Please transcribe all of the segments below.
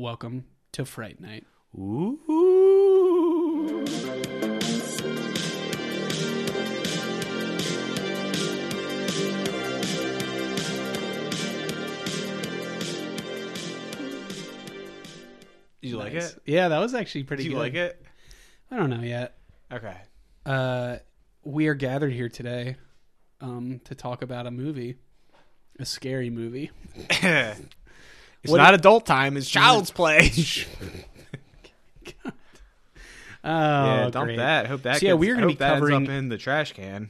welcome to Fright Night. Ooh. Did you like Nice. it? Yeah, that was actually pretty Did you good. like it? I don't know yet. Okay. Uh, we are gathered here today um, to talk about a movie, a scary movie. it's What not adult time. It's child's play. Oh, yeah, dump great. that. Hope that. So, yeah, gets- we're gonna be covering- up in the trash can.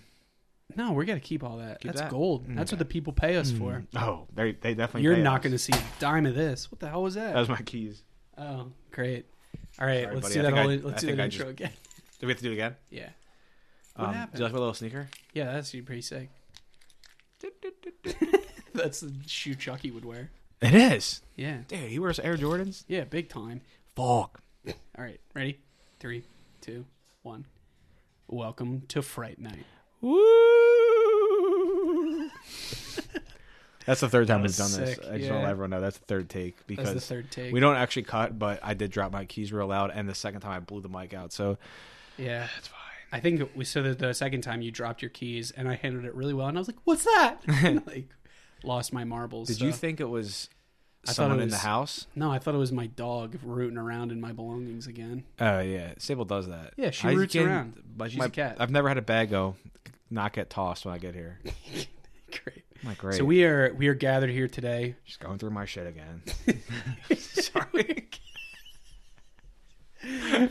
No, we're gonna keep all that. That's that? gold. That's what the people pay us for. Oh, they they definitely. You're not us. going to see a dime of this. What the hell was that? That was my keys. oh, great. All right, Sorry, let's buddy. do that whole. I- let's I do that I intro just- again. Do we have to do it again? Yeah. What Um, happened? Do you like my little sneaker? Yeah, that's pretty sick. that's the shoe Chucky would wear. It is. Yeah. Dude, he wears Air Jordans. Yeah, big time. Fuck. All right, ready? Three, two, one. Welcome to Fright Night. Woo! That's the third time we've was done this. I just want to let everyone know that's the third take That's because the third take. we don't actually cut, but I did drop my keys real loud, and the second time I blew the mic out. So yeah. that's fine. I think we so the, the second time you dropped your keys and I handled it really well and I was like, "What's that?" Like lost my marbles. Did so- you think it was I thought someone it in the house? No, I thought it was my dog rooting around in my belongings again. Oh yeah, Sable does that. Yeah, she I roots can- around. But She's my, a cat. I've never had a bag go not get tossed when I get here. Great. I'm like, great. So we are we are gathered here today. just going through my shit again. Sorry.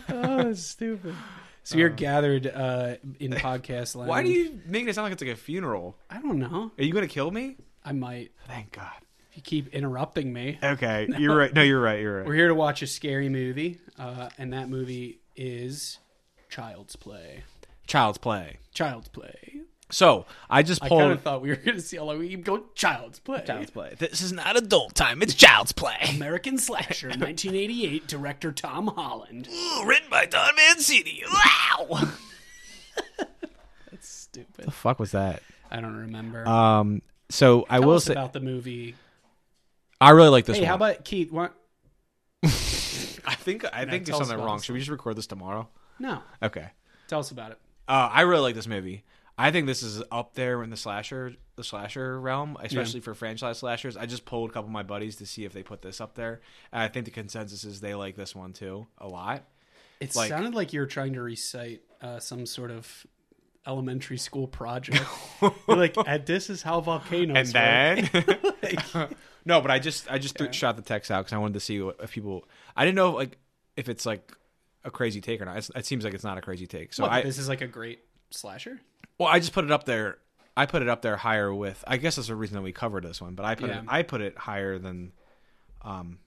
oh, that's stupid. So we are gathered uh, in podcast land. Why do you make it sound like it's like a funeral? I don't know. Are you gonna kill me? I might. Thank God. If you keep interrupting me. Okay, you're right. No, you're right. You're right. We're here to watch a scary movie, uh, and that movie is Child's Play. Child's Play. Child's Play. So I just I pulled kind of thought we were going to see how long we keep going. Child's Play. Child's Play. This is not adult time. It's Child's Play. American slasher, 1988, director Tom Holland. Ooh, written by Don Mancini. Wow. That's stupid. the fuck was that? I don't remember. Um. So I will us say about the movie. I really like this Hey, one. how about Keith? What? I think I think there's something wrong. Should we just record this tomorrow? No, Okay. tell us about it. Uh, I really like this movie. I think this is up there in the slasher the slasher realm, especially for franchise slashers. I just pulled a couple of my buddies to see if they put this up there, and I think the consensus is they like this one too a lot. It Like- sounded like you were trying to recite uh, some sort of elementary school project. You're like, and this is how volcanoes And work." then Like, no, but I just I just threw, shot the text out because I wanted to see what, if people. I didn't know like if it's like a crazy take or not. It's, it seems like it's not a crazy take. So what, I this is like a great slasher. well I just put it up there. I put it up there higher with. I guess that's the reason that we covered this one. But I put Yeah. it I put it higher than um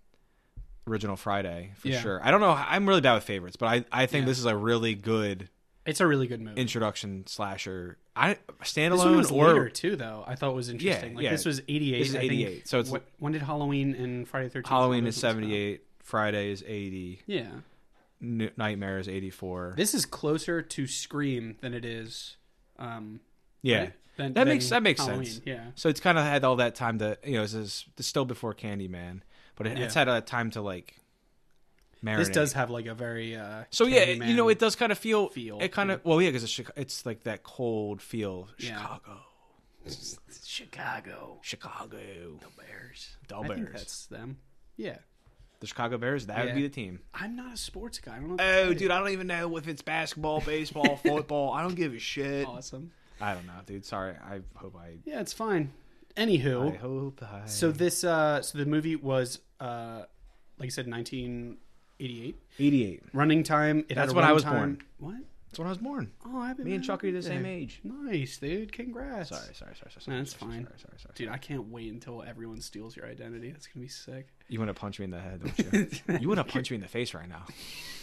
original Friday for Yeah. sure. I don't know. I'm really bad with favorites, but I I think Yeah. this is a really good It's a really good movie. introduction slasher. I this one standalone was or later too, though. I thought it was interesting. like yeah. this was '88. This is think. 88, so it's- What- when did Halloween and Friday the Thirteenth? Halloween is 78, Friday is 80, Yeah, Nightmare is 84. this is closer to Scream than it is. Um, yeah. right? Than- That than makes that makes Halloween. sense. Yeah, So it's kind of had all that time to you know this is it's still before Candyman, but it, it's had a time to like marinate. this does have like a very uh, So yeah, it- you know, it does kind of feel feel, It kind of well, yeah, because it's, Chica- it's like that cold feel. Yeah. Chicago, Chicago. Chicago, Bears. the I think Bears, that's them. Yeah, the Chicago Bears. That would be the team. I'm not a sports guy. I don't know. Oh, dude, I don't even know if it's basketball, baseball, football. I don't give a shit. awesome. I don't know, dude. Sorry. I hope I. Yeah, it's fine. Anywho, I hope I. so this uh, so the movie was uh, like I said, 1988. 88. 88. Running time. It That's when I was runtime- born. What? That's when I was born. Oh, I haven't. Me and been Chucky are the same age. Nice, dude. Congrats. Sorry, sorry, sorry, sorry. sorry That's sorry, fine. Sorry, sorry, sorry. Dude, I can't wait until everyone steals your identity. That's gonna be sick. You want to punch me in the head, don't you? you want to punch me in the face right now.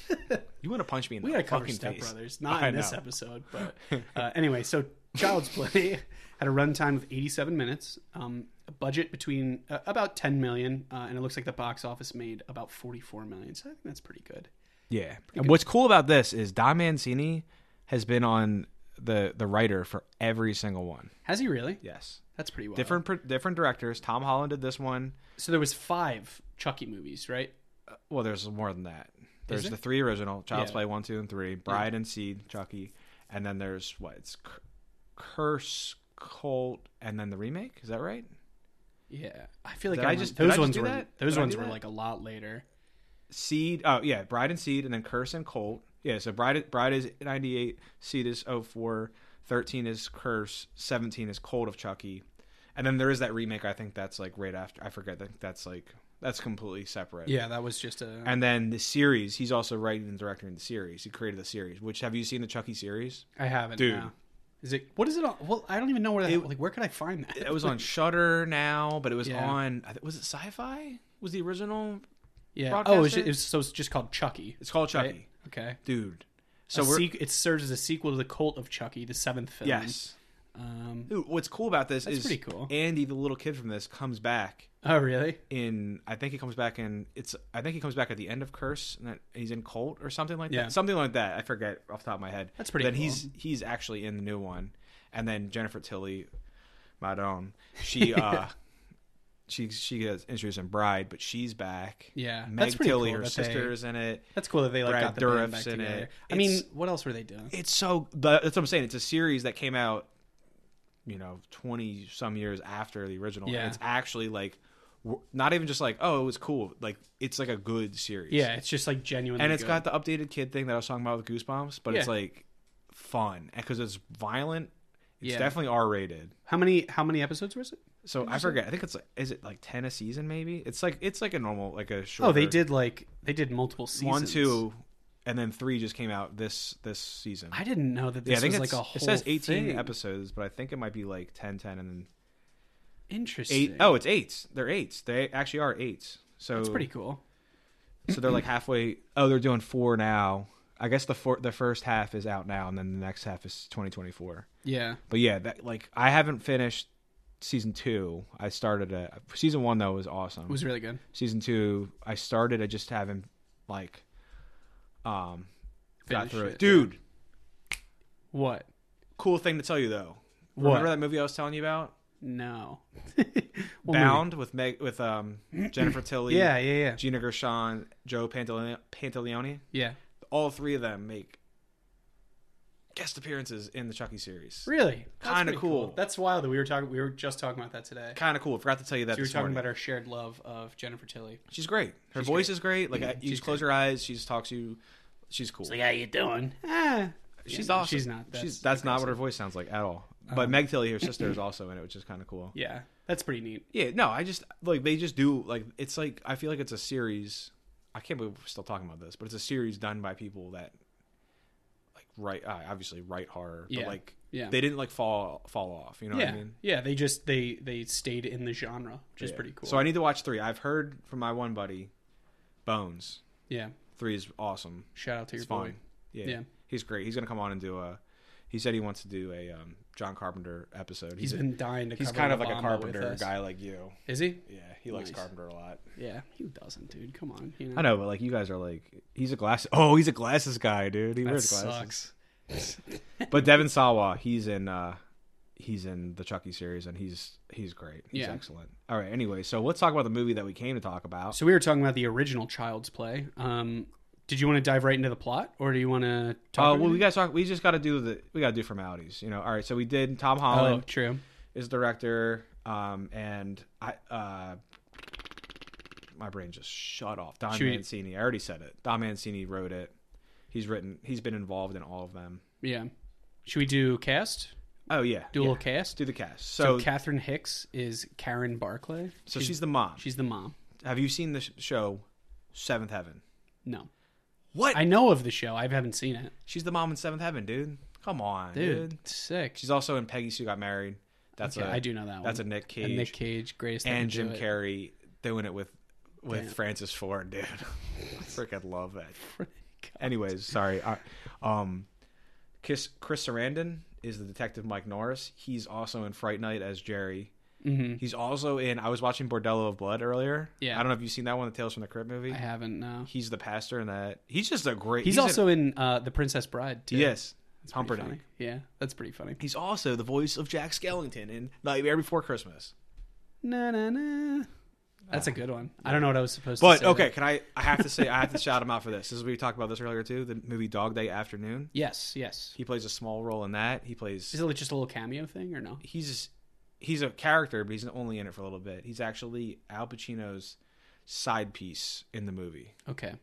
You want to punch me in We the gotta cover fucking Step face. Brothers, not I in this know. episode, but uh, anyway. So Child's Play had a runtime of 87 minutes, um, budget between uh, about 10 million, uh, and it looks like the box office made about 44 million. So I think that's pretty good. Yeah. And what's cool about this is Don Mancini has been on the the writer for every single one. Has he really? Yes. That's pretty well. Different pr- different directors. Tom Holland did this one. So there was five Chucky movies, right? well, there's more than that. There's the three original Child's Yeah. Play one, two, and three. Bride and Seed, Chucky, and then there's what? It's Cur- Curse, Cult, and then the remake. Is that right? Yeah, I feel like I I just just- those ones do were that? those Did ones were like a lot later. Seed. Oh yeah, Bride and Seed, and then Curse and Cult. Yeah, so Bride Bride is ninety eight, Seed is 04, 13 is Curse, seventeen is Cult of Chucky, and then there is that remake. I think that's like right after. I forget. I think that's like that's completely separate. Yeah, that was just a. And then the series, he's also writing and directing the series. He created the series. Which have you seen the Chucky series? I haven't. Dude. no. Is it? What is it on? Well, I don't even know where that. It- like, where could I find that? It was on Shudder now, but it was Yeah. on. Was it Syfy? Was the original? Yeah. Oh, it's just, it's, so it's just called Chucky. It's called Chucky, Right? Okay. dude. So we're it serves as a sequel to the Cult of Chucky, the seventh film. yes. Um, what's cool about this That's is pretty cool. Andy, the little kid from this, comes back oh, really? in. I think he comes back in. It's. I think he comes back at the end of Curse, and that he's in Cult or something like Yeah. that. Something like that. I forget off the top of my head. That's pretty Then cool. he's he's actually in the new one, and then Jennifer Tilly, Madone, she uh, she she gets introduced in Bride, but she's back. Yeah. Meg that's pretty Tilly, cool her that they- sister's in it. That's cool that they like Brad got the band Dourif's back in together. it. I mean, It's- what else were they doing? It's so but that's what I'm saying. It's a series that came out, you know, twenty some years after the original. Yeah. And it's actually like not even just like oh it was cool. Like it's like a good series. Yeah, it's just like genuinely. and it's good. got the updated kid thing that I was talking about with Goosebumps, but it's like fun because it's violent. It's Yeah. definitely R rated. how many how many episodes was it? So I forget. I think it's like is it like ten a season maybe? It's like it's like a normal like a short. Oh, they did like they did multiple seasons. one two, and then three just came out this this season. I didn't know that this yeah, I think was like a whole. it says 18 thing. episodes, but I think it might be like 10, 10, and then Interesting. eight. Oh, it's eights. They're eights. They actually are eights. So that's pretty cool. So they're like halfway. Oh, they're doing four now. I guess the four, the first half is out now, and then the next half is 2024. Yeah. But yeah, that like I haven't finished season two. I started a season one though was awesome. It was really good. season two, I started. I just haven't like um got Finished through it, it, dude. What? Cool thing to tell you though. What? Remember that movie I was telling you about? No. What movie? Bound with Meg with um Jennifer Tilly, Yeah, yeah, yeah. Gina Gershon, Joe Pantoliano, Pantoliano. Yeah. All three of them make guest appearances in the Chucky series. Really? Kinda pretty cool. That's wild that we were talking. We were just talking about that today. Kind of cool. Forgot to tell you that. So we were talking morning. about our shared love of Jennifer Tilly. She's great. Her She's voice great. is great. Like Yeah, I, you just close great. your eyes. She just talks to you. She's cool. It's like, how you doing? Ah. she's Yeah, awesome. She's not. she's that's not what her voice sounds like at all. But Um, Meg Tilly, her sister, is also in it, which is kind of cool. Yeah, that's pretty neat. Yeah, no, I just like they just do like it's like I feel like it's a series. I can't believe we're still talking about this, but it's a series done by people that write uh, obviously right horror, Yeah. but like Yeah. they didn't like fall fall off. You know yeah. what I mean? Yeah. They just they they stayed in the genre, which is pretty cool. So I need to watch three. I've heard from my one buddy, Bones. yeah. Three is awesome. Shout out to your It's boy. fine. Yeah. Yeah. he's great. He's gonna come on and do a. He said he wants to do a um, John Carpenter episode. He's been dying to. he's cover kind of like a Obama Carpenter us. guy like you. Is he? Yeah, he likes Nice. Carpenter a lot. Yeah. Who doesn't, dude? Come on. You know? I know, but like you guys are like, he's a glass. Oh, he's a glasses guy, dude. He That wears glasses. sucks. But Devon Sawa, he's in. uh He's in the Chucky series, and he's he's great. He's Yeah. excellent. All right. Anyway, so let's talk about the movie that we came to talk about. So we were talking about the original Child's Play. Um, did you want to dive right into the plot, or do you want to talk? Oh well, we got to talk. We just got to do the. We got to do formalities. You know. All right. So we did. Tom Oh, Holland true. is director, um, and I. uh My brain just shut off. Don Should we- Mancini. I already said it. Don Mancini wrote it. He's written. He's been involved in all of them. Yeah. Should we do cast? Oh yeah. Do a yeah. little cast. Do the cast. So, So, Catherine Hicks is Karen Barclay. so she's, the mom. she's the mom. Have you seen the show Seventh Heaven? No, What? I know of the show. I haven't seen it. She's the mom in Seventh Heaven, dude. Come on, Dude, dude. sick. She's also in Peggy Sue Got Married. That's okay, a I do know that that's one. a Nick Cage And Nick Cage, greatest. and Jim do. Carrey doing it with with Damn. Francis Ford, dude. I freaking love that. God. Anyways, sorry. I, um, Chris Chris Sarandon is the detective Mike Norris. He's also in Fright Night as Jerry. Mhm. He's also in. I was watching Bordello of Blood earlier. Yeah. I don't know if you've seen that one, the Tales from the Crypt movie. I haven't. No. He's the pastor in that. He's just a great. He's, in- also in uh, the Princess Bride too. yes. That's pretty Humperdinck. Yeah, that's pretty funny. He's also the voice of Jack Skellington in Nightmare Before Christmas. Na na na. That's a good one. I don't know what I was supposed But to say. But okay, there. can I? I have to say, I have to shout him out for this. This is we talked about this earlier too. The movie Dog Day Afternoon. Yes, yes. He plays a small role in that. He plays. Is it like just a little cameo thing or no? He's he's a character, but he's only in it for a little bit. He's actually Al Pacino's side piece in the movie. Okay.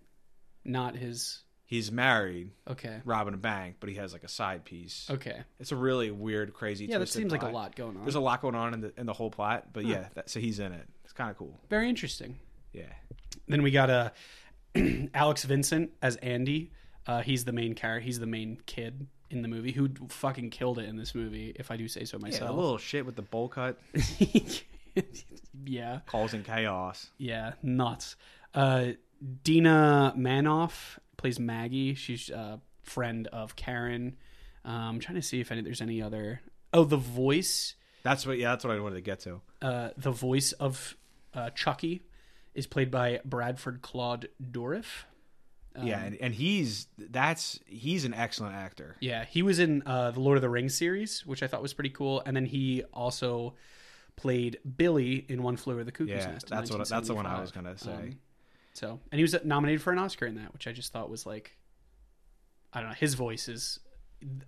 Not his. He's married, Okay. robbing a bank, but he has like a side piece. Okay. It's a really weird, crazy. Yeah, that twisted seems like a lot going on. There's a lot going on in the in the whole plot, but yeah, that, so he's in it. It's kind of cool. Very interesting. Yeah. Then we got uh, Alex Vincent as Andy. Uh, he's the main character. He's the main kid in the movie who fucking killed it in this movie, if I do say so Yeah, a myself. little shit with the bowl cut, yeah, causing chaos. yeah, nuts. Uh, Dina Manoff plays Maggie. She's a friend of Karen. Um, I'm trying to see if any, there's any other. Oh, the voice. That's what. Yeah, that's what I wanted to get to. Uh, the voice of uh, Chucky is played by Bradford Claude Dourif. yeah, and, and he's that's he's an excellent actor. Yeah, he was in uh, the Lord of the Rings series, which I thought was pretty cool, and then he also played Billy in One Flew Over the Cuckoo's Yeah, Nest. that's what that's the one I was gonna say. Um, so, and he was nominated for an Oscar in that, which I just thought was like, I don't know, his voice is.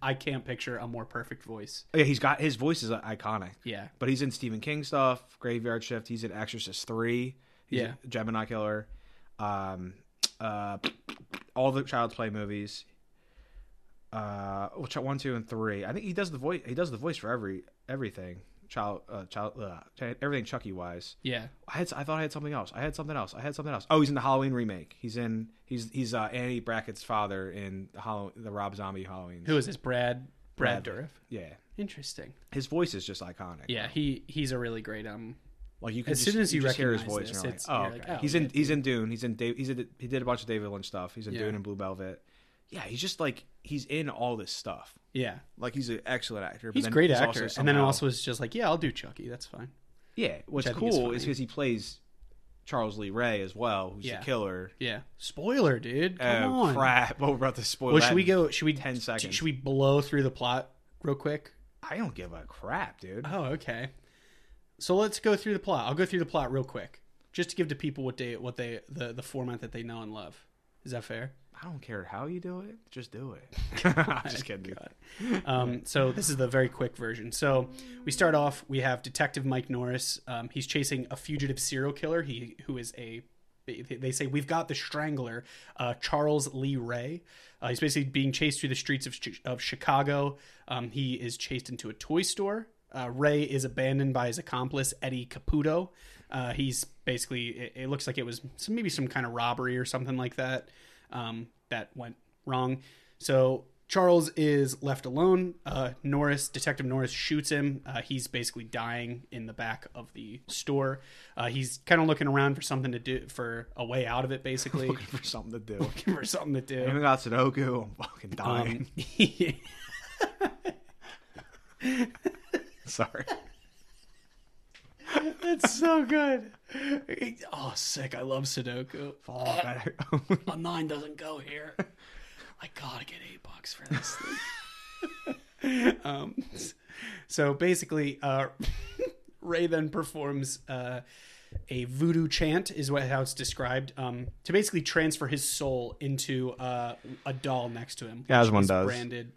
I can't picture a more perfect voice. yeah, he's got his voice is iconic. Yeah, But he's in Stephen King stuff, Graveyard Shift. He's in Exorcist Three. He's Yeah. Gemini Killer. Um, uh, all the Child's Play movies. Uh, one, two, and three. I think he does the voice. He does the voice for every everything. Child, uh, child, uh, everything Chucky wise. yeah, I had, I thought I had something else. I had something else. I had something else. Oh, he's in the Halloween remake. He's in. He's he's uh, Annie Brackett's father in the Hall- the Rob Zombie Halloween. who is this? Brad Brad Brad. Dourif. Yeah, Interesting. his voice is just iconic. Yeah, he he's a really great um. Like you can As just, soon as you just hear his voice, this, like, oh, you're like, oh, he's yeah, in he's in Dune. He's in Dave. He's in, he did a bunch of David Lynch stuff. He's in Yeah. Dune and Blue Velvet. Yeah, he's just like he's in all this stuff. Yeah, Like he's an excellent actor. but he's a great he's actor, also and then also is just like, yeah, I'll do Chucky. That's fine. yeah. What's is cool is because he plays Charles Lee Ray as well, who's Yeah. the killer. Yeah. Spoiler, dude. Come oh on. crap! We're about to spoil. Well, should we go? Should we 10 seconds. Should we blow through the plot real quick? I don't give a crap, dude. Oh, okay. So let's go through the plot. I'll go through the plot real quick, just to give to people what they what they the the format that they know and love. Is that fair? I don't care how you do it. Just do it. I'm just kidding. Um, so this is the very quick version. So we start off. We have Detective Mike Norris. Um, he's chasing a fugitive serial killer. He who is a they they say we've got the strangler, uh, Charles Lee Ray. Uh, he's basically being chased through the streets of, of Chicago. Um, he is chased into a toy store. Uh, Ray is abandoned by his accomplice Eddie Caputo. Uh, he's basically it, it looks like it was some, maybe some kind of robbery or something like that um, that went wrong. So Charles is left alone. Uh, Norris, Detective Norris, shoots him. Uh, he's basically dying in the back of the store. Uh, he's kind of looking around for something to do, for a way out of it, basically. Looking for something to do. looking for something to do. even got Sudoku. I'm fucking dying. Um, Sorry. That's so good. Oh, sick. I love Sudoku. Fall better. A nine doesn't go here. I gotta get eight bucks for this thing. um, so basically, uh, Ray then performs uh, a voodoo chant, is what how it's described, um, to basically transfer his soul into uh, a doll next to him. Yeah, as one does. Branded.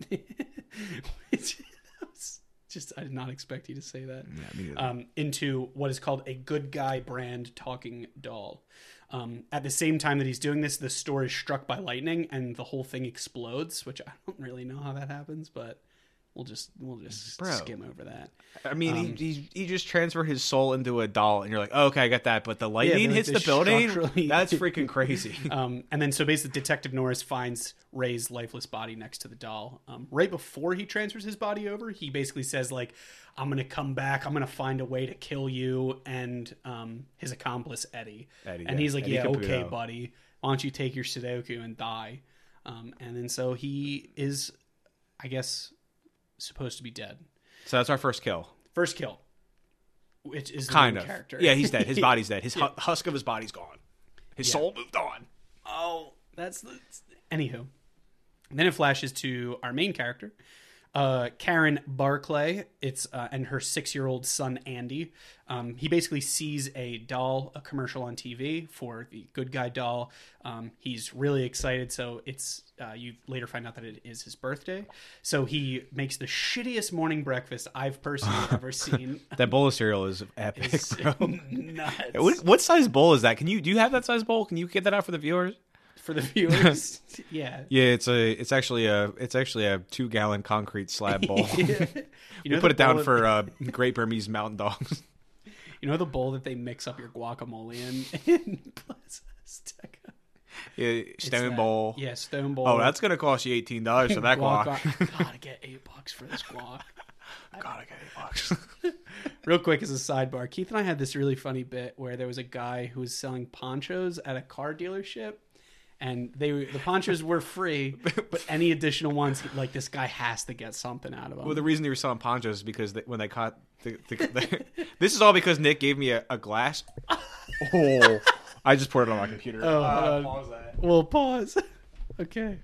which was just I did not expect you to say that yeah, um, into what is called a good guy brand talking doll. Um, at the same time that he's doing this, the store is struck by lightning and the whole thing explodes. Which I don't really know how that happens, but we'll just we'll just Bro. skim over that. I mean, um, he, he he just transferred his soul into a doll, and you're like, oh, okay, I got that. But the lightning like, hits the building. That's freaking crazy. Um, and then so basically, Detective Norris finds Ray's lifeless body next to the doll. Um, right before he transfers his body over, he basically says like, "I'm gonna come back. I'm gonna find a way to kill you and um, his accomplice Eddie." Eddie, and yeah. he's like, Eddie "Yeah, okay, buddy. Why don't you take your Sudoku and die?" Um, and then so he is, I guess, supposed to be dead. so that's our first kill. First kill, which is Kind of. character. Yeah, he's dead. His body's dead. His hu- husk of his body's gone. His Yeah. soul moved on. Oh, that's the. Anywho, then it flashes to our main character, uh, Karen Barclay. It's uh, and her six-year-old son Andy. Um, he basically sees a doll, a commercial on TV for the Good Guy doll. Um, he's really excited. So it's uh, you later find out that it is his birthday. So he makes the shittiest morning breakfast I've personally ever seen. That bowl of cereal is epic, It's bro. nuts. What, what size bowl is that? Can you do you have that size bowl? Can you get that out for the viewers? for the viewers. yeah. Yeah, it's a it's actually a it's actually a two gallon concrete slab bowl. you You know put it down bowl for uh, Great Burmese Mountain Dogs. you know the bowl that they mix up your guacamole in in Plaza Azteca. Yeah, Stone Bowl. Yeah, stone oh, bowl. Oh, that's gonna cost you eighteen dollars for that guac. guac. Gotta get eight bucks for this guac. Gotta get eight bucks. Real quick as a sidebar, Keith and I had this really funny bit where there was a guy who was selling ponchos at a car dealership, and they the ponchos were free, but any additional ones, like this guy has to get something out of them. well, the reason they were selling ponchos is because they, when they caught the, the, the- this is all because Nick gave me a, a glass. Oh, I just poured it on my computer. Oh, Uh, pause that. we'll pause. okay.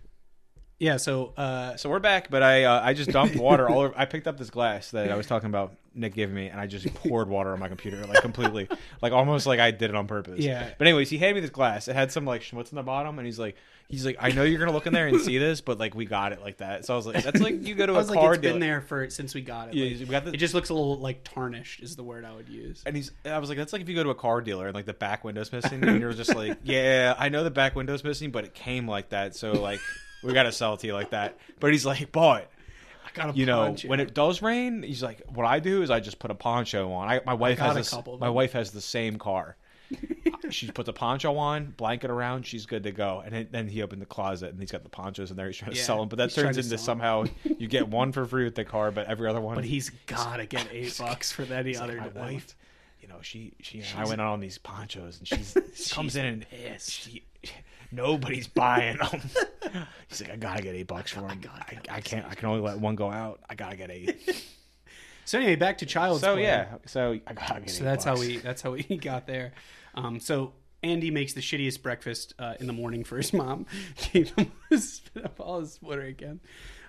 Yeah. So, uh, So we're back, but I uh, I just dumped water all over. I picked up this glass that I was talking about. Nick giving me, and I just poured water on my computer, like completely, like almost like I did it on purpose. Yeah. But anyways, he handed me this glass. It had some like schmutz in the bottom, and he's like, he's like, I know you're gonna look in there and see this, but like we got it like that. So I was like, that's like you go to I a was like, car it's been there for since we got it. Yeah, Like, we got the, it just looks a little like tarnished, is the word I would use. and he's. I was like, that's like if you go to a car dealer and like the back window's missing, and you're just like, yeah, I know the back window's missing, but it came like that, so like we gotta sell it to you like that. But he's like, but I got a you know, when it does rain, he's like, what I do is I just put a poncho on. I, my wife got has a this, couple of my them. wife has the same car. She puts a poncho on, blanket around, she's good to go. And then, he opened the closet and he's got the ponchos in there. He's trying to Yeah, sell them, but that turns into somehow you get one for free with the car, but every other one. but he's gotta get eight bucks for he's like, other my development. wife, you know, she she and I went on these ponchos and she's she comes in and pissed. she, nobody's buying them. He's like, I gotta get eight bucks for them. gotta I, I can't. I can only let one go out. I gotta get eight. So anyway, back to child's So play. yeah, so I gotta get So that's how we that's how we got there. Um, so Andy makes the shittiest breakfast uh, in the morning for his mom. Keith almost spit up all his water again.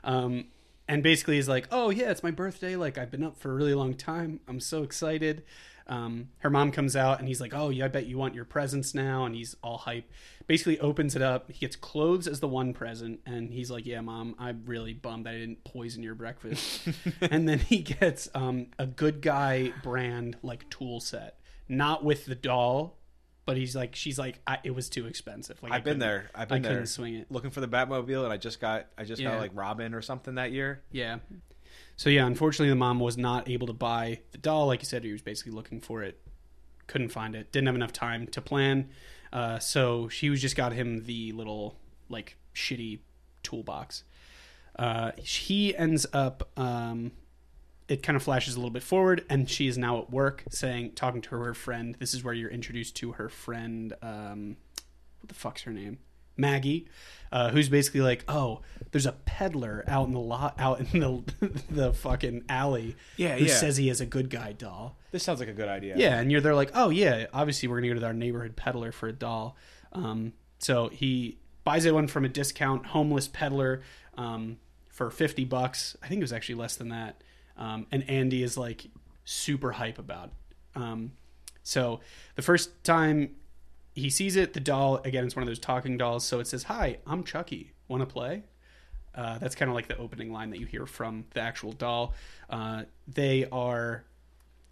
Um, and basically he's like, "Oh yeah, it's my birthday. Like I've been up for a really long time. I'm so excited." Um, her mom comes out and he's like, "Oh yeah, I bet you want your presents now." And he's all hype. Basically opens it up. He gets clothes as the one present, and he's like, "Yeah, mom, I'm really bummed that I didn't poison your breakfast." and then he gets um, a good guy brand like tool set, not with the doll, but he's like, she's like, I, it was too expensive. Like I I've been there. I've I been there couldn't swing it. looking for the Batmobile, and I just got I just Yeah. got like Robin or something that year. Yeah. So yeah, unfortunately, the mom was not able to buy the doll. Like you said, he was basically looking for it, couldn't find it, didn't have enough time to plan. Uh, so she was just got him the little like shitty toolbox. Uh, he ends up. Um, it kind of flashes a little bit forward, and she is now at work, saying, talking to her friend. This is where you're introduced to her friend. Um, what the fuck's her name? Maggie, uh, who's basically like, oh, there's a peddler out in the lot, out in the the fucking alley, Yeah, who yeah. says he has a good guy doll. This sounds like a good idea. Yeah, and you're there like, oh yeah, obviously we're gonna go to our neighborhood peddler for a doll. Um, so he buys it one from a discount homeless peddler um, for fifty bucks. I think it was actually less than that. Um, and Andy is like super hype about. It. Um, so the first time he sees it, the doll again it's one of those talking dolls. So it says, "Hi, I'm Chucky. Want to play?" Uh, that's kind of like the opening line that you hear from the actual doll. Uh, they are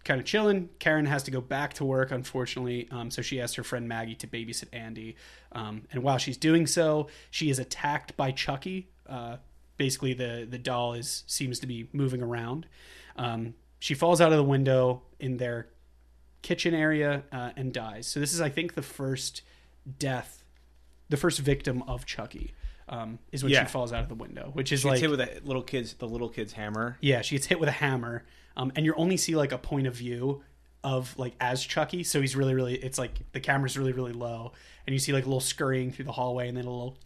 kind of chilling. Karen has to go back to work, unfortunately. Um, so she asks her friend Maggie to babysit Andy. Um, and while she's doing so, she is attacked by Chucky. Uh, basically, the the doll is seems to be moving around. Um, she falls out of the window in their kitchen area uh, and dies. So this is, I think, the first death, the first victim of Chucky. Um, is when Yeah. she falls out of the window, which is She like gets hit with a little kid's the little kid's hammer. yeah, she gets hit with a hammer, um, and you only see like a point of view of like as Chucky. So he's really, really. It's like the camera's really, really low, and you see like a little scurrying through the hallway, and then a little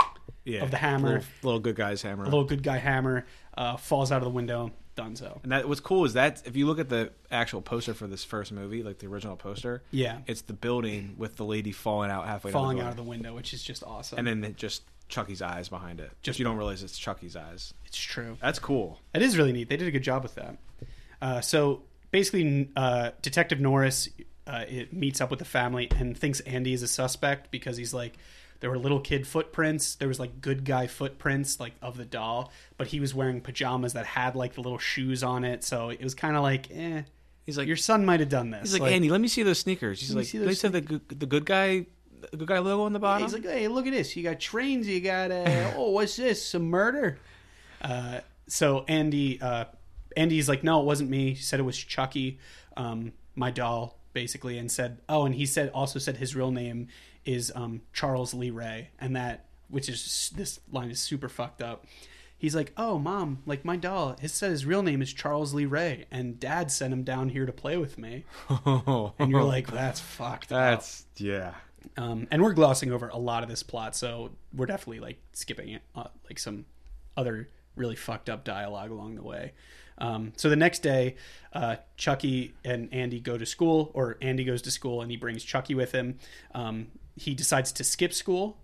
Yeah, Of the hammer. little, little good guy's hammer. little good guy hammer uh, falls out of the window. Dunzo. and that what's cool is that if you look at the actual poster for this first movie, like the original poster, Yeah, it's the building with the lady falling out halfway falling out of the window, which is just awesome. and then it just Chucky's eyes behind it. Just- you don't realize it's Chucky's eyes. It's true. That's cool. It is really neat. They did a good job with that. Uh, so basically, uh, Detective Norris uh, it meets up with the family and thinks Andy is a suspect because he's like, there were little kid footprints. There was like good guy footprints like of the doll, but he was wearing pajamas that had like the little shoes on it. So it was kind of like, eh, He's like, your son might have done this. he's like, Andy, let me see those sneakers. He's like, they said the good, the good guy, the good guy logo on the bottom. He's like, hey, look at this. You got trains. You got uh, oh, what's this? Some murder. Uh, so Andy, uh, Andy's like, no, it wasn't me. He said it was Chucky, um, my doll, basically, and said, oh, and he said also said his real name is um, Charles Lee Ray, and that which is this line is super fucked up. He's like, oh, mom, like my doll. It said his real name is Charles Lee Ray, and Dad sent him down here to play with me. And you're like, that's fucked. up. that's yeah. Um, and we're glossing over a lot of this plot, so we're definitely like skipping it, uh, like some other really fucked up dialogue along the way. Um, so the next day, uh, Chucky and Andy go to school, or Andy goes to school and he brings Chucky with him. Um, he decides to skip school.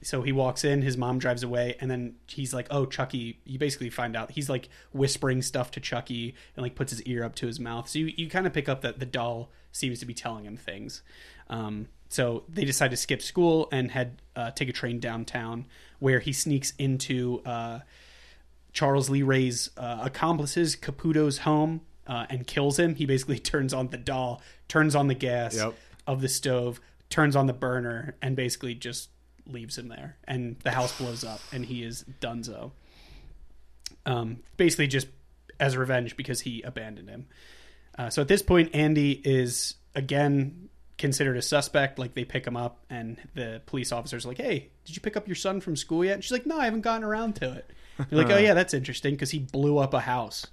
So he walks in, his mom drives away, and then he's like, "Oh, Chucky!" You basically find out he's like whispering stuff to Chucky and like puts his ear up to his mouth. So you, you kind of pick up that the doll seems to be telling him things. Um, so they decide to skip school and head uh, take a train downtown, where he sneaks into uh, Charles Lee Ray's uh, accomplices Caputo's home uh, and kills him. He basically turns on the doll, turns on the gas Yep. of the stove, turns on the burner, and basically just leaves him there. And the house blows up, and he is donezo. Um, basically, just as revenge because he abandoned him. Uh, so at this point, Andy is again considered a suspect. Like they pick him up, and the police officer's like, "Hey, did you pick up your son from school yet?" And she's like, "No, I haven't gotten around to it." They're like, "Oh yeah, that's interesting because he blew up a house."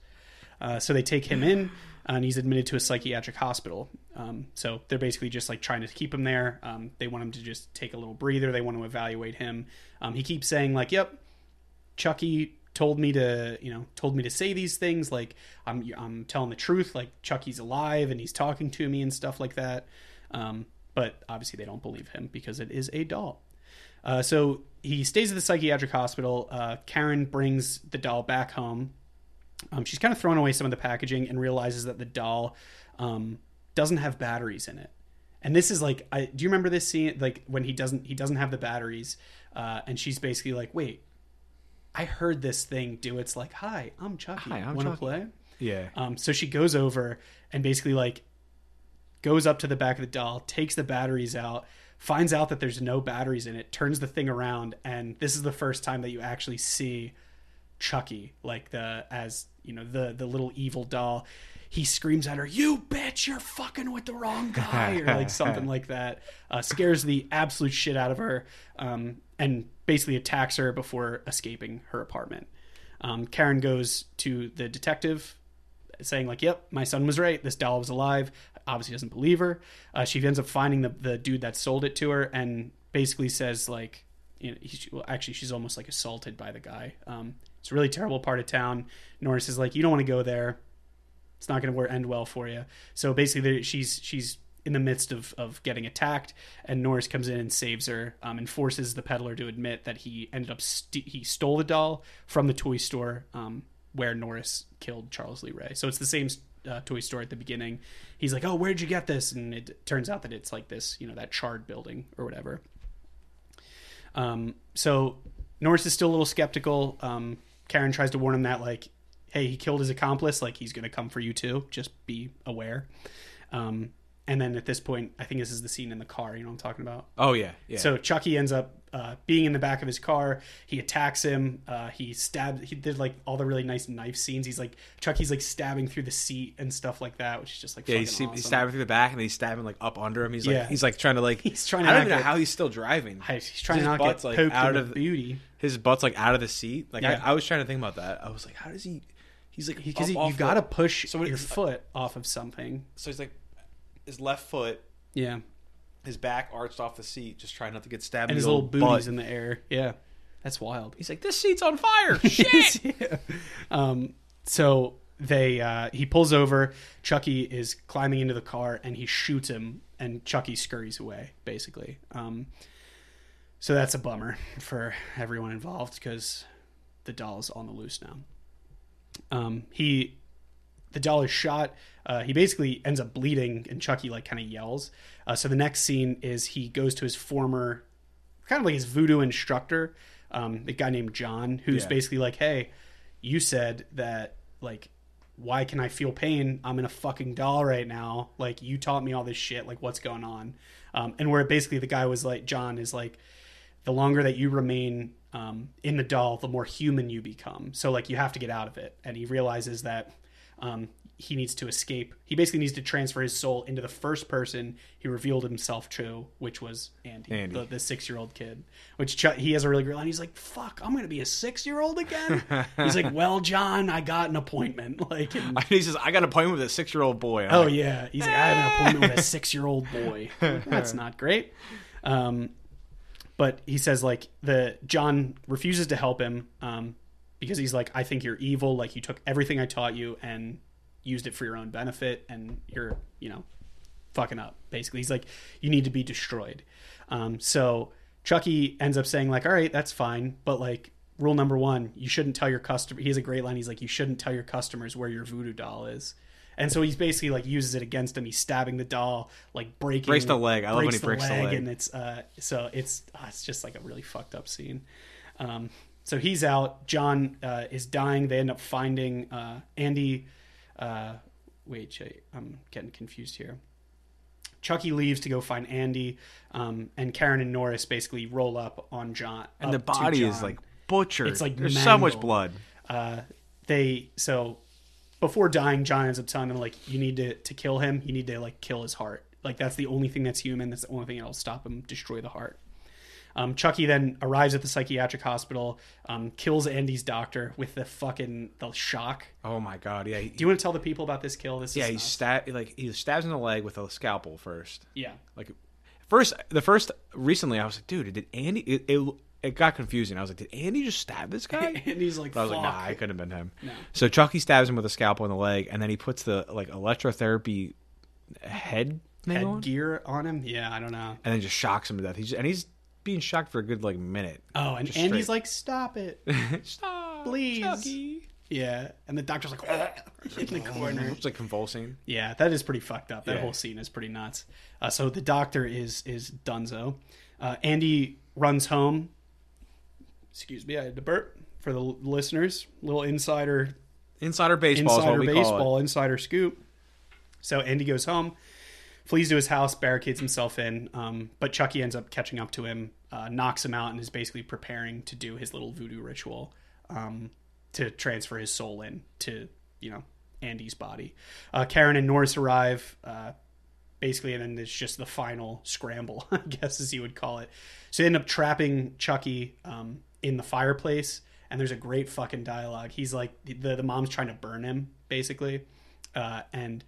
Uh, so they take him in, and he's admitted to a psychiatric hospital. Um, so they're basically just like trying to keep him there. Um, they want him to just take a little breather. They want to evaluate him. Um, he keeps saying like, "Yep, Chucky told me to, you know, told me to say these things. Like I'm, I'm telling the truth. Like Chucky's alive and he's talking to me and stuff like that. Um, but obviously they don't believe him because it is a doll. Uh, so he stays at the psychiatric hospital. Uh, Karen brings the doll back home. Um, she's kind of thrown away some of the packaging and realizes that the doll um, doesn't have batteries in it. And this is like, I, do you remember this scene? Like when he doesn't, he doesn't have the batteries, uh, and she's basically like, "Wait, I heard this thing do its like, hi, I'm Chucky. Hi, I'm Want to Chucky." play?" Yeah. Um, so she goes over and basically like goes up to the back of the doll, takes the batteries out, finds out that there's no batteries in it, turns the thing around, and this is the first time that you actually see Chucky, like the as you know the the little evil doll. He screams at her, "You bitch! You're fucking with the wrong guy," or like something like that. Uh, scares the absolute shit out of her, um, and basically attacks her before escaping her apartment. Um, Karen goes to the detective saying like, "Yep, my son was right. This doll was alive." Obviously, doesn't believe her. Uh, she ends up finding the the dude that sold it to her, and basically says like, you know, he, well, actually, she's almost like assaulted by the guy. Um, it's a really terrible part of town. Norris is like, "You don't want to go there. It's not going to end well for you." So basically, she's she's in the midst of, of getting attacked, and Norris comes in and saves her um, and forces the peddler to admit that he ended up st- he stole the doll from the toy store um, where Norris killed Charles Lee Ray. So it's the same uh, toy store at the beginning. He's like, "Oh, where'd you get this?" And it turns out that it's like this, you know, that charred building or whatever. Um, so Norris is still a little skeptical. Um, Karen tries to warn him that like, hey, he killed his accomplice. Like he's gonna come for you too. Just be aware. Um, and then at this point, I think this is the scene in the car. You know what I'm talking about? Oh yeah. Yeah. So Chucky ends up uh, being in the back of his car. He attacks him. Uh, he stabs. He did like all the really nice knife scenes. He's like Chucky's like stabbing through the seat and stuff like that, which is just like yeah, he's, awesome. he's stabbing through the back and then he's stabbing like up under him. He's like Yeah. he's like trying to like He's trying to I don't even know how he's still driving. He's trying His to not butt's, get like, out of beauty His butt's like out of the seat. Like Yeah. I, I was trying to think about that. I was like, how does he? He's like because up you got to push So your foot off of something. So he's like, his left foot, Yeah, his back arched off the seat, just trying not to get stabbed. and his little booties butt. in the air. Yeah, that's wild. He's like, this seat's on fire. Shit. Yeah. Um, so they uh, he pulls over. Chucky is climbing into the car and he shoots him, and Chucky scurries away. Basically, um, So that's a bummer for everyone involved because the doll is on the loose now. Um, he, the doll is shot. Uh, he basically ends up bleeding, and Chucky like kind of yells. Uh, so the next scene is he goes to his former, kind of like his voodoo instructor, um, a guy named John, who's Yeah. basically like, "Hey, you said that like." Why can I feel pain? I'm in a fucking doll right now. Like you taught me all this shit. Like what's going on? Um, and where basically the guy was like, John is like, the longer that you remain um, in the doll, the more human you become. So like you have to get out of it. And he realizes that um, he needs to escape. He basically needs to transfer his soul into the first person he revealed himself to, which was Andy, Andy. the, the six year old kid. Which Ch- he has a really great line. He's like, "Fuck, I'm gonna be a six year old again." He's like, "Well, John, I got an appointment." Like, and- he says, "I got an appointment with a six-year-old boy." I'm Oh like, yeah, he's like, I have an appointment with a six-year-old boy. That's not great. Um, but he says like the John refuses to help him um, because he's like, I think you're evil. Like you took everything I taught you and used it for your own benefit, and you're you know fucking up. Basically, he's like, you need to be destroyed. Um, so Chucky ends up saying like, all right, that's fine, but like. Rule number one: You shouldn't tell your customer. He has a great line. He's like, "You shouldn't tell your customers where your voodoo doll is." And so he's basically like uses it against him. He's stabbing the doll, like breaking Breaks the leg. I love when he breaks the leg. and it's uh, so it's uh, it's just like a really fucked up scene. Um, so he's out. John uh, is dying. They end up finding uh, Andy. Uh, wait, I'm getting confused here. Chucky leaves to go find Andy, um, and Karen and Norris basically roll up on John. and the body is like butchered. It's, like, there's so much blood. uh, they so before dying, John ends up telling them like, you need to to kill him. You need to like kill his heart. Like that's the only thing that's human. That's the only thing that'll stop him. Destroy the heart. Um, Chucky then arrives at the psychiatric hospital, um, kills Andy's doctor with the fucking the shock. Oh my god, yeah. He, Do you want to tell the people about this kill? This yeah, he stab like he stabs in the leg with a scalpel first. yeah. Like first, the first recently, I was like, dude, did Andy? It, it, it got confusing. I was like, did Andy just stab this guy? Andy's like, But I was like, nah, it couldn't have been him. No. So Chucky stabs him with a scalpel in the leg, and then he puts the like electrotherapy head thing on, headgear on him. Yeah, I don't know. and then just shocks him to death. He's and he's being shocked for a good like minute. Oh, and Andy's straight. like, stop it. Stop, Please. Chucky. Yeah, and the doctor's like in the corner. It's like convulsing. Yeah, that is pretty fucked up. That Yeah. whole scene is pretty nuts. Uh, so the doctor is is Dunzo. Uh, Andy runs home. Excuse me, I had to burp for the listeners. Little insider Insider baseball insider baseball, insider scoop. So Andy goes home, flees to his house, barricades himself in, um, but Chucky ends up catching up to him, uh, knocks him out, and is basically preparing to do his little voodoo ritual um, to transfer his soul in to you know Andy's body. Uh, Karen and Norris arrive. Uh, basically, and then it's just the final scramble, I guess, as you would call it. So they end up trapping Chucky um, in the fireplace, and there's a great fucking dialogue. He's like, the the mom's trying to burn him, basically, uh, and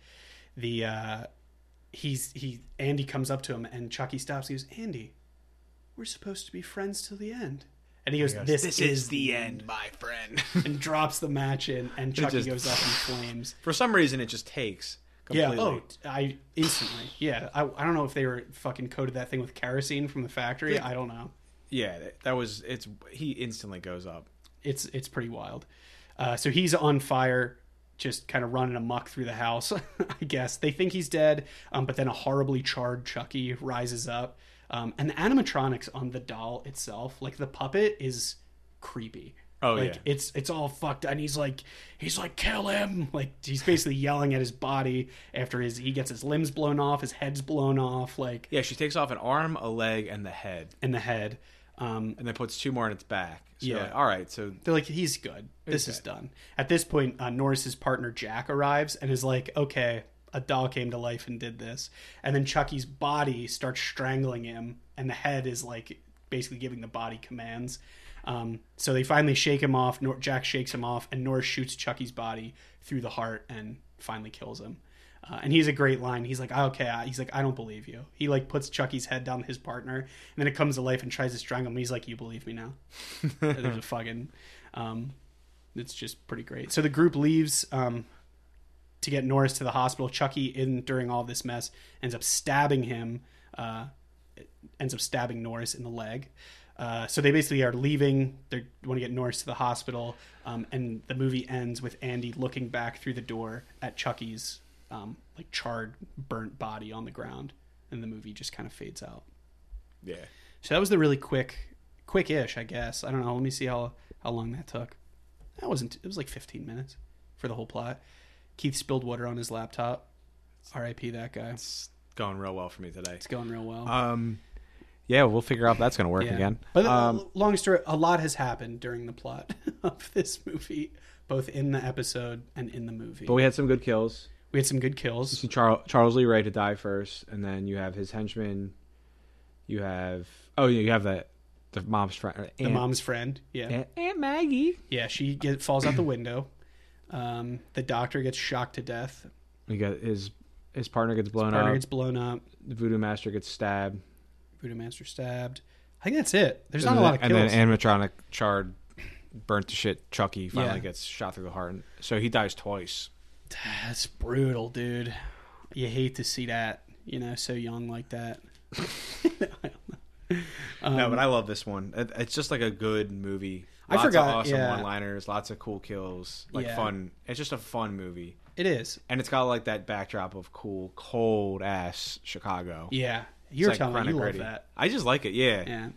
the uh, he's he Andy comes up to him, and Chucky stops. He goes, Andy, we're supposed to be friends till the end. And he goes, "This, is, the end," my friend. and drops the match in, and Chucky just- goes up in flames. For some reason, it just takes. Yeah. Oh, I instantly. Yeah. I, I don't know if they were fucking coated that thing with kerosene from the factory. I don't know. Yeah, that- was. It's he instantly goes up. It's it's pretty wild. Uh, so he's on fire, just kind of running amok through the house. I guess they think he's dead, um, but then a horribly charred Chucky rises up, um, and the animatronics on the doll itself, like the puppet, is creepy. Oh, like yeah. it's it's all fucked, and he's like he's like kill him, like he's basically yelling at his body after his he gets his limbs blown off, his head's blown off, like Yeah, she takes off an arm, a leg, and the head, and the head. Um, and then puts two more in its back. So Yeah. yeah. all right. So They're like, he's good. This He's is done. At this point, uh, Norris's partner Jack arrives and is like, okay, a doll came to life and did this. And then Chucky's body starts strangling him, and the head is like basically giving the body commands. Um, so they finally shake him off. Nor- Jack shakes him off, and Norris shoots Chucky's body through the heart and finally kills him. Uh, and he's a great line. He's like, okay, he's like, I don't believe you. He like puts Chucky's head down his partner, and then it comes to life and tries to strangle him. He's like, you believe me now? There's a fucking, um, it's just pretty great. So the group leaves um, to get Norris to the hospital. Chucky, in during all this mess, ends up stabbing him. Uh, ends up stabbing Norris in the leg. Uh, so they basically are leaving. They want to get Norris to the hospital, um, and the movie ends with Andy looking back through the door at Chucky's um, like charred, burnt body on the ground, and the movie just kind of fades out. Yeah. So that was the really quick, quick-ish, I guess. I don't know. Let me see how how long that took. That wasn't. It was like 15 minutes for the whole plot. Keith spilled water on his laptop. R.I.P. That guy. It's going real well for me today. It's going real well. Um, yeah, we'll figure out if that's gonna work Yeah. again. But uh, um, long story, a lot has happened during the plot of this movie, both in the episode and in the movie. but we had some good kills. We had some good You kills. see Charles, Charles Lee Ray to die first, and then you have his henchman. You have oh yeah, you have that the mom's friend, The mom's friend, yeah, Aunt, Aunt Maggie. yeah, she get, falls out the window. Um, the doctor gets shocked to death. You got his his partner gets blown Partner up. gets blown up. the voodoo master gets stabbed. Voodoo Master stabbed. I think that's it. There's and not a lot of kills. and then animatronic charred, burnt to shit. Chucky finally Yeah. gets shot through the heart, and, so he dies twice. That's brutal, dude. You hate to see that, you know, so young like that. I know. no, Um, but I love this one. It's just like a good movie. I Lots forgot, of awesome yeah. one-liners, lots of cool kills, like Yeah. fun. It's just a fun movie, it is. and it's got like that backdrop of cool, cold ass Chicago. Yeah. You were It's, like, telling me you love gritty. that. I just like it. Yeah. Yeah.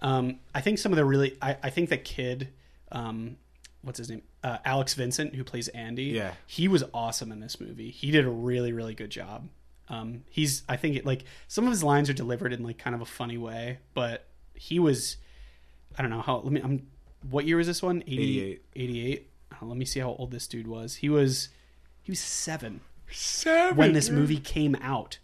Um, I think some of the really, I, I think the kid, um, what's his name? Uh, Alex Vincent, who plays Andy. Yeah. He was awesome in this movie. He did a really, really good job. Um, he's, I think it like some of his lines are delivered in like kind of a funny way, but he was, I don't know how, let me, I'm, what year was this one? 80, 88. 88. Oh, let me see how old this dude was. He was, he was seven Seven. when this movie came out.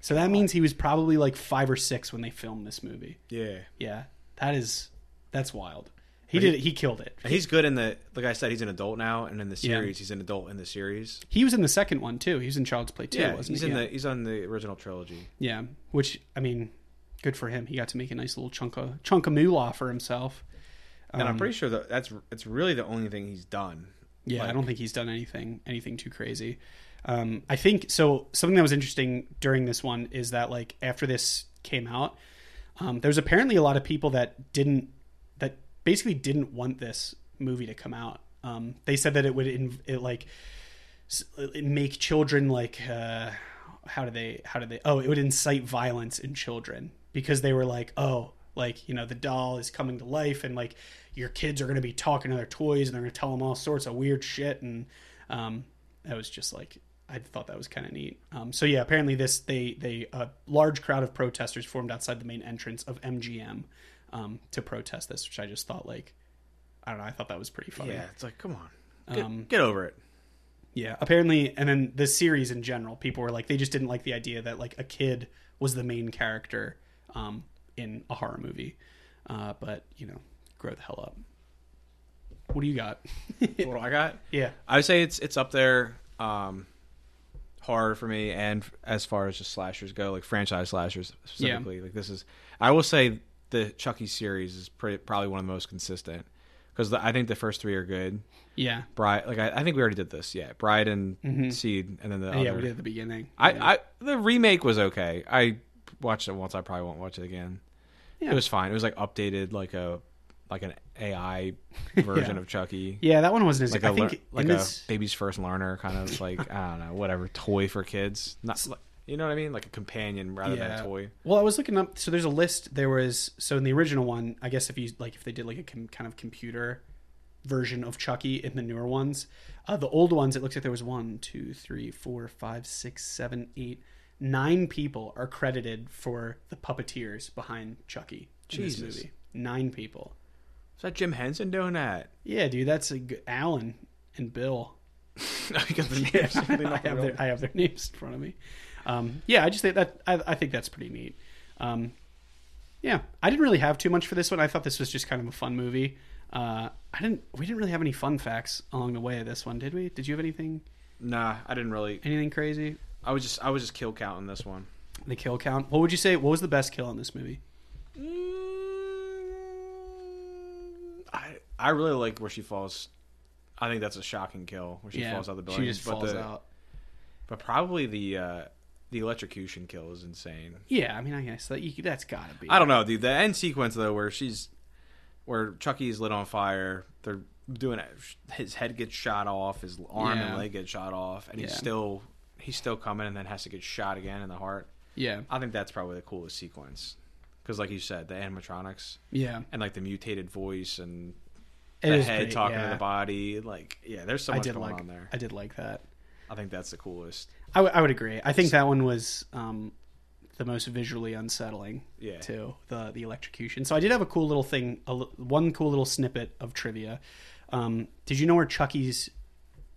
So that means he was probably like five or six when they filmed this movie. Yeah. Yeah, that is that's wild. He did he- it. He killed it. He's good in the like I said, he's an adult now, and in the Yeah. series, he's an adult in the series. He was in the second one too. He was in Child's Play too, yeah, wasn't he's he? in yeah. the he's on the original trilogy. yeah, which I mean, good for him. He got to make a nice little chunk of chunk of moolah for himself. And I'm Um, pretty sure that that's it's really the only thing he's done. Yeah, I don't think he's done anything anything too crazy. Um, I think so. Something that was interesting during this one is that like after this came out, um, there was apparently a lot of people that didn't basically didn't want this movie to come out. Um, they said that it would it like make children like uh, how do they how do they oh it would incite violence in children because they were like oh like you know the doll is coming to life and like your kids are going to be talking to their toys and they're going to tell them all sorts of weird shit and um, that was just like I thought that was kind of neat. Um, so yeah, apparently this they they a large crowd of protesters formed outside the main entrance of MGM um, to protest this, which I just thought like I don't know, I thought that was pretty funny. Yeah, it's like come on, get, Um, get over it. Yeah, apparently, and then the series in general, people were like, they just didn't like the idea that like a kid was the main character um, in a horror movie. Uh, but you know, grow the hell up. What do you got? what do I got? yeah, I would say it's it's up there. Um, horror for me, and as far as just slashers go, like franchise slashers specifically, like this is. I will say the Chucky series is pretty, probably one of the most consistent because I think the first three are good. yeah, Bride, like I, I think we already did this. Yeah, Bride and Mhm. Seed, and then the yeah. other. We did at the beginning. I, yeah. I the remake was okay. I watched it once. I probably won't watch it again. Yeah. It was fine. It was like updated, like a like an AI version Yeah. of Chucky. yeah, that one wasn't as. Like I a think like a this, baby's first learner kind of like I don't know whatever toy for kids. Not like- you know what I mean? Like a companion rather than a toy. Well, I was looking up. So there's a list. There was so in the original one, I guess if you like, if they did like a com- kind of computer version of Chucky in the newer ones, uh, the old ones, it looks like there was one, two, three, four, five, six, seven, eight, nine people are credited for the puppeteers behind Chucky in this movie. Nine people. Is that Jim Henson doing that? Yeah, dude, that's a good, Alan and Bill. the Yeah, I have their I have their names in front of me. Um, yeah, I just think that I, I think that's pretty neat. Um, yeah, I didn't really have too much for this one. I thought this was just kind of a fun movie. Uh, I didn't. We didn't really have any fun facts along the way of this one, did we? Did you have anything? Nah, I didn't really. Anything crazy? I was just I was just kill counting this one. The kill count. What would you say? What was the best kill in this movie? I I really like where she falls. I think that's a shocking kill where she falls out the building. She just but falls the- out. But probably the uh, the electrocution kill is insane. Yeah, I mean, I guess that you, that's got to be. I don't know, dude. The end sequence though, where she's where Chucky's lit on fire, they're doing it. His head gets shot off, his arm Yeah. and leg get shot off, and he's still he's still coming, and then has to get shot again in the heart. Yeah, I think that's probably the coolest sequence because, like you said, the animatronics yeah. and like the mutated voice and It the head pretty- talking yeah. to the body. Like, yeah, there's so much going like. on there. I did like that. I think that's the coolest. I, w- I would agree. I think that one was um, the most visually unsettling Yeah. too. The the electrocution. So I did have a cool little thing. A, one cool little snippet of trivia. Um, did you know where Chucky's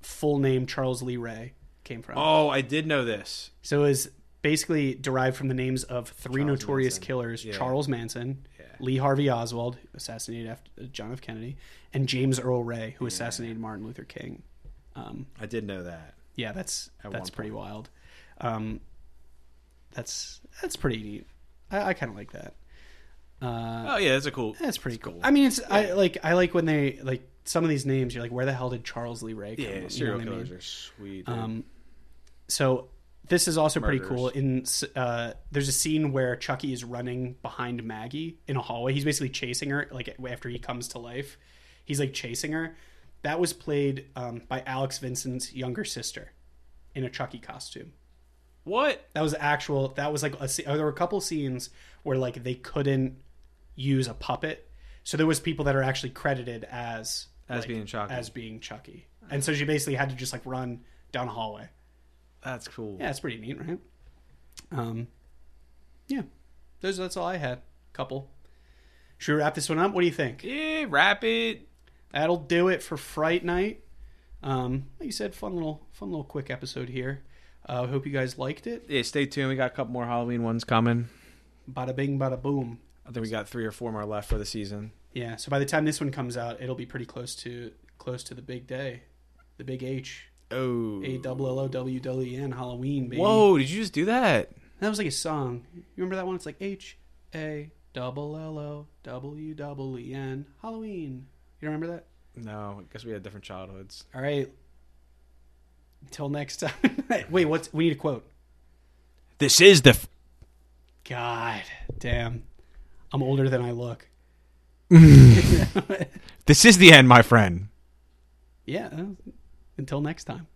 full name Charles Lee Ray came from? Oh, I did know this. So it was basically derived from the names of three Charles notorious Manson. killers: Yeah. Charles Manson, Yeah. Lee Harvey Oswald, who assassinated after John F. Kennedy, and James Earl Ray, who assassinated Martin Luther King. Um, I did know that. Yeah, that's At that's pretty point. wild. Um, that's that's pretty neat. I, I kind of like that. Uh, Oh yeah, that's a cool. that's pretty that's cool. cool. I mean, it's I like I like when they like some of these names. You're like, where the hell did Charles Lee Ray come Yeah, from? You know serial what I mean? killers are sweet. dude. Um, so this is also pretty cool. In uh, there's a scene where Chucky is running behind Maggie in a hallway. He's basically chasing her. Like after he comes to life, he's like chasing her. That was played um, by Alex Vincent's younger sister in a Chucky costume. what? That was actual. That was like a. There were a couple scenes where like they couldn't use a puppet, so there was people that are actually credited as As like, being Chucky. as being Chucky, and so she basically had to just like run down a hallway. That's cool. Yeah, it's pretty neat, right? Um, yeah, those that's all I had. Couple. Should we wrap this one up? What do you think? Yeah, wrap it. That'll do it for Fright Night. Um, like you said, fun little, fun little quick episode here. I uh, hope you guys liked it. Yeah, stay tuned. We got a couple more Halloween ones coming. Bada bing, bada boom. I think we got three or four more left for the season. Yeah. So by the time this one comes out, it'll be pretty close to close to the big day, the big H, Oh. A double L O W W E N Halloween, baby. Whoa! Did you just do that? That was like a song. You remember that one? It's like H A double L O W double E N Halloween. You remember that? No, I guess we had different childhoods. All right. Until next time. Wait, what's we need a quote. This is the. F- God damn. I'm older than I look. this is the end, my friend. Yeah. Until next time.